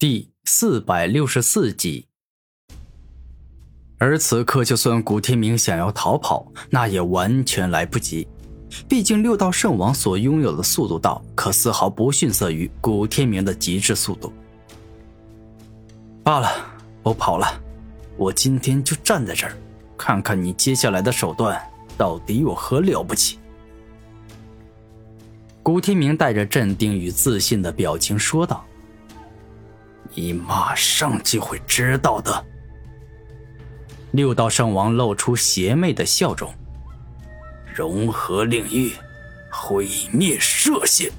第四百六十四集。而此刻，就算古天明想要逃跑，那也完全来不及。毕竟六道圣王所拥有的速度道，可丝毫不逊色于古天明的极致速度。罢了，不跑了，我今天就站在这儿，看看你接下来的手段到底有何了不起。古天明带着镇定与自信的表情说道：“你马上就会知道的。”六道圣王露出邪魅的笑容。融合领域，毁灭射线。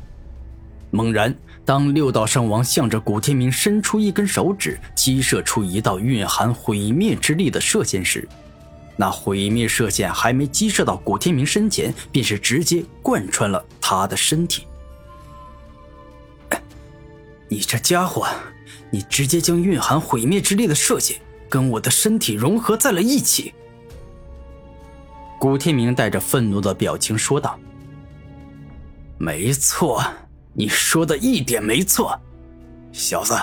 猛然，当六道圣王向着古天明伸出一根手指，击射出一道蕴含毁灭之力的射线时，那毁灭射线还没击射到古天明身前，便是直接贯穿了他的身体。你这家伙，你直接将蕴含毁灭之力的射线跟我的身体融合在了一起。古天明带着愤怒的表情说道：“没错，你说的一点没错，小子，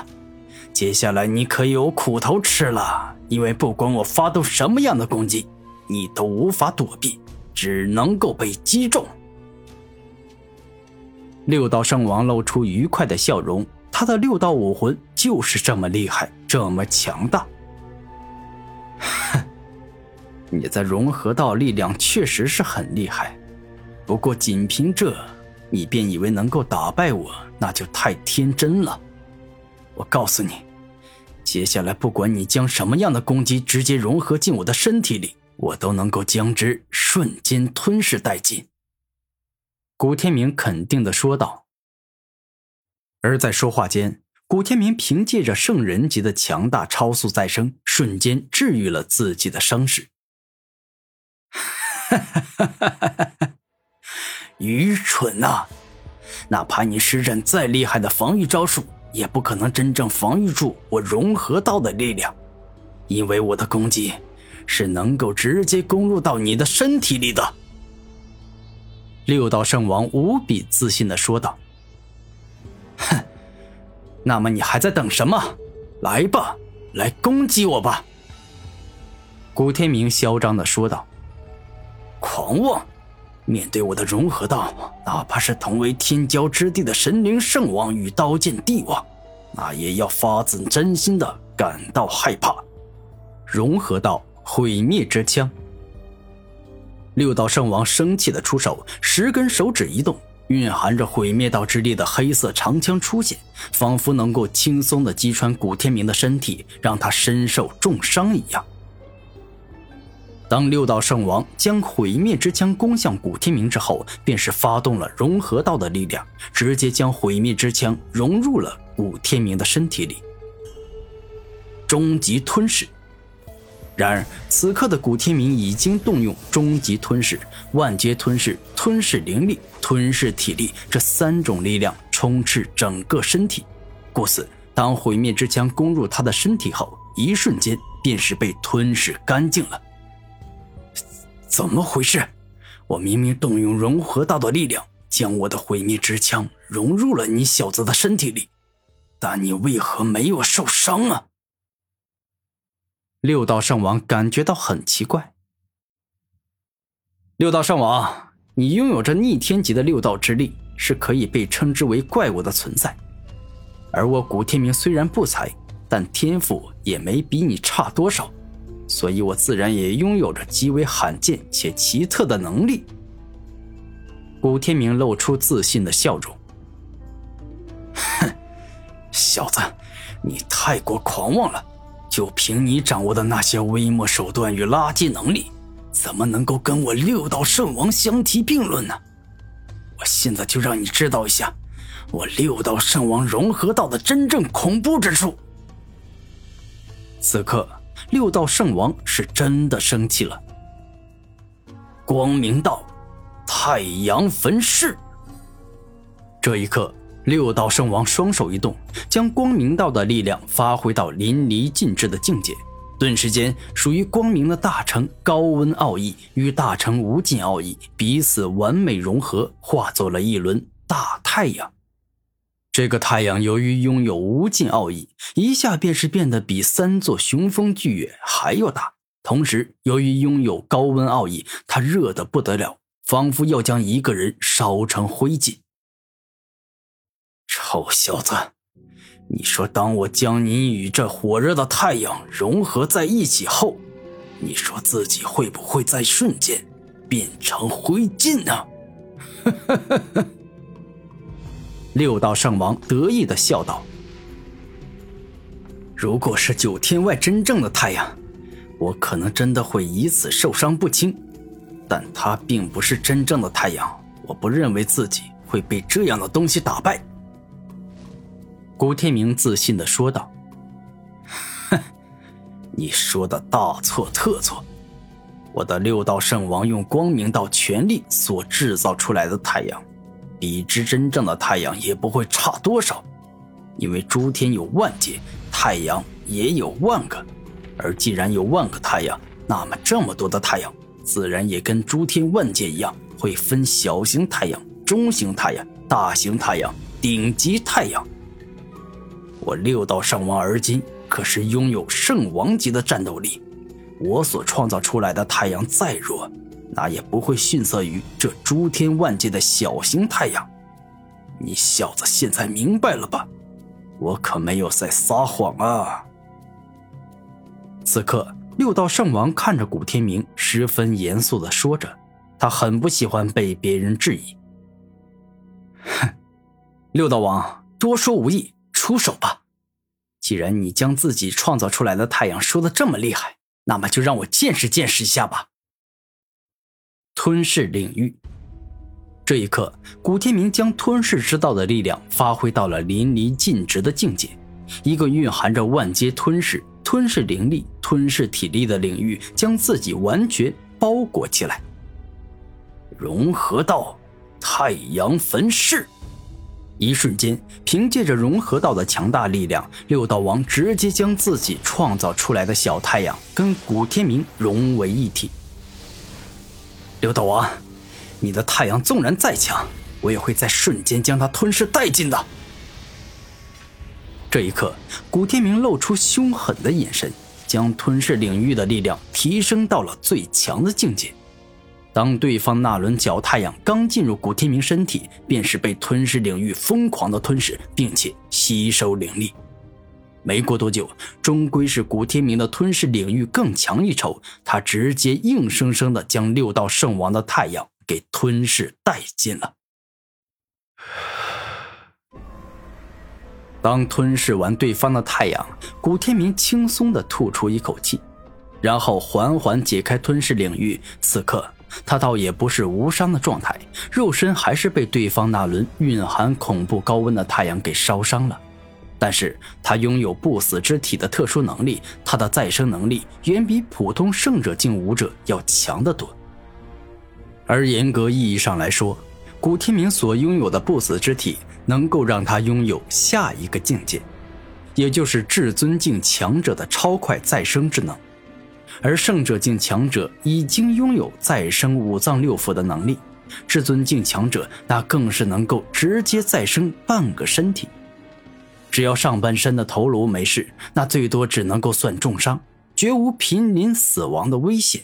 接下来你可有苦头吃了。因为不管我发动什么样的攻击，你都无法躲避，只能够被击中。”六道圣王露出愉快的笑容。他的六道武魂就是这么厉害，这么强大。哼，你在融合道力量确实是很厉害，不过仅凭这，你便以为能够打败我，那就太天真了。我告诉你，接下来不管你将什么样的攻击直接融合进我的身体里，我都能够将之瞬间吞噬殆尽。古天明肯定的说道。而在说话间，古天明凭借着圣人级的强大超速再生，瞬间治愈了自己的伤势。愚蠢呐！哪怕你施展再厉害的防御招数，也不可能真正防御住我融合道的力量，因为我的攻击是能够直接攻入到你的身体里的。六道圣王无比自信的说道。哼，那么你还在等什么？来吧，来攻击我吧！古天明嚣张的说道。狂妄！面对我的融合道，哪怕是同为天骄之地的神灵圣王与刀剑帝王，那也要发自真心的感到害怕。融合道毁灭之枪。六道圣王生气的出手，十根手指一动。蕴含着毁灭道之力的黑色长枪出现，仿佛能够轻松的击穿古天明的身体，让他身受重伤一样。当六道圣王将毁灭之枪攻向古天明之后，便是发动了融合道的力量，直接将毁灭之枪融入了古天明的身体里。终极吞噬。然而，此刻的古天明已经动用终极吞噬、万劫吞噬、吞噬灵力、吞噬体力这三种力量充斥整个身体，故此，当毁灭之枪攻入他的身体后，一瞬间便是被吞噬干净了。怎么回事？我明明动用融合道的力量，将我的毁灭之枪融入了你小子的身体里，但你为何没有受伤啊？六道圣王感觉到很奇怪。六道圣王，你拥有着逆天级的六道之力，是可以被称之为怪物的存在。而我古天明虽然不才，但天赋也没比你差多少，所以我自然也拥有着极为罕见且奇特的能力。古天明露出自信的笑容。哼，小子，你太过狂妄了。就凭你掌握的那些微末手段与垃圾能力，怎么能够跟我六道圣王相提并论呢？我现在就让你知道一下，我六道圣王融合道的真正恐怖之处。此刻，六道圣王是真的生气了。光明道，太阳焚噬。这一刻。六道圣王双手一动，将光明道的力量发挥到淋漓尽致的境界。顿时间，属于光明的大成高温奥义与大成无尽奥义彼此完美融合，化作了一轮大太阳。这个太阳由于拥有无尽奥义，一下便是变得比三座雄风巨岳还要大。同时，由于拥有高温奥义，它热得不得了，仿佛要将一个人烧成灰烬。臭小子，你说，当我将你与这火热的太阳融合在一起后，你说自己会不会在瞬间变成灰烬呢？哈哈哈哈六道圣王得意的笑道：“如果是九天外真正的太阳，我可能真的会以此受伤不轻。但他并不是真正的太阳，我不认为自己会被这样的东西打败。”古天明自信的说道：“哼，你说的大错特错！我的六道圣王用光明道全力所制造出来的太阳。”比之真正的太阳也不会差多少，因为诸天有万劫，太阳也有万个，而既然有万个太阳，那么这么多的太阳，自然也跟诸天万界一样，会分小型太阳、中型太阳、大型太阳、顶级太阳。我六道圣王而今可是拥有圣王级的战斗力，我所创造出来的太阳再弱。那也不会逊色于这诸天万界的小型太阳。你小子现在明白了吧？我可没有在撒谎啊！此刻，六道圣王看着古天明，十分严肃的说着：“他很不喜欢被别人质疑。”哼，六道王多说无益，出手吧！既然你将自己创造出来的太阳说的这么厉害，那么就让我见识见识一下吧！吞噬领域。这一刻，古天明将吞噬之道的力量发挥到了淋漓尽致的境界。一个蕴含着万阶吞噬、吞噬灵力、吞噬体力的领域，将自己完全包裹起来。融合到，太阳焚噬。一瞬间，凭借着融合道的强大力量，六道王直接将自己创造出来的小太阳跟古天明融为一体。六道王，你的太阳纵然再强，我也会在瞬间将它吞噬殆尽的。这一刻，古天明露出凶狠的眼神，将吞噬领域的力量提升到了最强的境界。当对方那轮角太阳刚进入古天明身体，便是被吞噬领域疯狂的吞噬，并且吸收灵力。没过多久，终归是古天明的吞噬领域更强一筹，他直接硬生生的将六道圣王的太阳给吞噬殆尽了。当吞噬完对方的太阳，古天明轻松的吐出一口气，然后缓缓解开吞噬领域。此刻他倒也不是无伤的状态，肉身还是被对方那轮蕴含恐怖高温的太阳给烧伤了。但是他拥有不死之体的特殊能力，他的再生能力远比普通圣者境武者要强得多。而严格意义上来说，古天明所拥有的不死之体能够让他拥有下一个境界，也就是至尊境强者的超快再生之能。而圣者境强者已经拥有再生五脏六腑的能力，至尊境强者那更是能够直接再生半个身体。只要上半身的头颅没事，那最多只能够算重伤，绝无濒临死亡的危险。